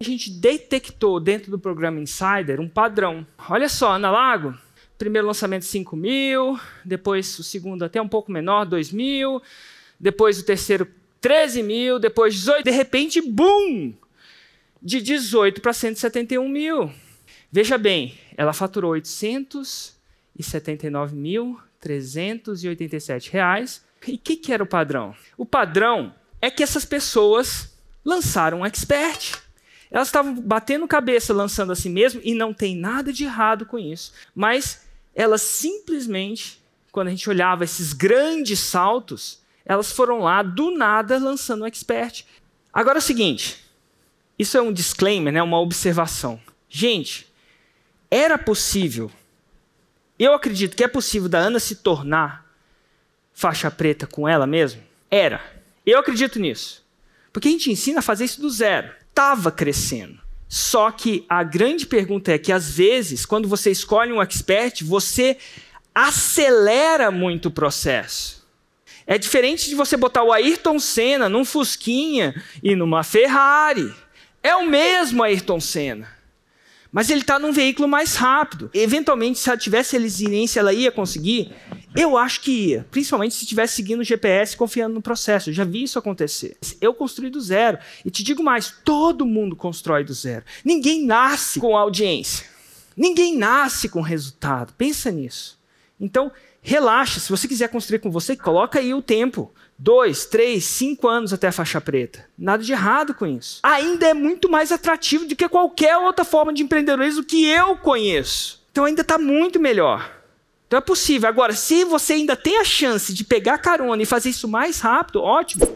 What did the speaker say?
A gente detectou dentro do programa Insider um padrão. Olha só, Ana Lago, primeiro lançamento 5 mil, depois o segundo até um pouco menor, 2 mil, depois o terceiro 13 mil, depois 18, de repente, boom! De 18 para 171 mil. Veja bem, ela faturou 879.387 reais. E o que, que era o padrão? O padrão é que essas pessoas lançaram um expert. Elas estavam batendo cabeça lançando a si mesmo e não tem nada de errado com isso. Mas elas simplesmente, quando a gente olhava esses grandes saltos, elas foram lá do nada lançando um expert. Agora é o seguinte, isso é um disclaimer, né, uma observação. Gente, era possível, eu acredito que é possível da Ana se tornar faixa preta com ela mesma? Era. Eu acredito nisso. Porque a gente ensina a fazer isso do zero. Estava crescendo. Só que a grande pergunta é que, às vezes, quando você escolhe um expert, você acelera muito o processo. É diferente de você botar o Ayrton Senna num Fusquinha e numa Ferrari. É o mesmo Ayrton Senna. Mas ele está num veículo mais rápido. Eventualmente, se ela tivesse resiliência, ela ia conseguir? Eu acho que ia. Principalmente se estivesse seguindo o GPS confiando no processo. Eu já vi isso acontecer. Eu construí do zero. E te digo mais: todo mundo constrói do zero. Ninguém nasce com audiência. Ninguém nasce com resultado. Pensa nisso. Então, relaxa. Se você quiser construir com você, coloca aí o tempo dois, três, cinco anos até a faixa preta. Nada de errado com isso. Ainda é muito mais atrativo do que qualquer outra forma de empreendedorismo que eu conheço. Então ainda está muito melhor. Então é possível. Agora, se você ainda tem a chance de pegar carona e fazer isso mais rápido, ótimo.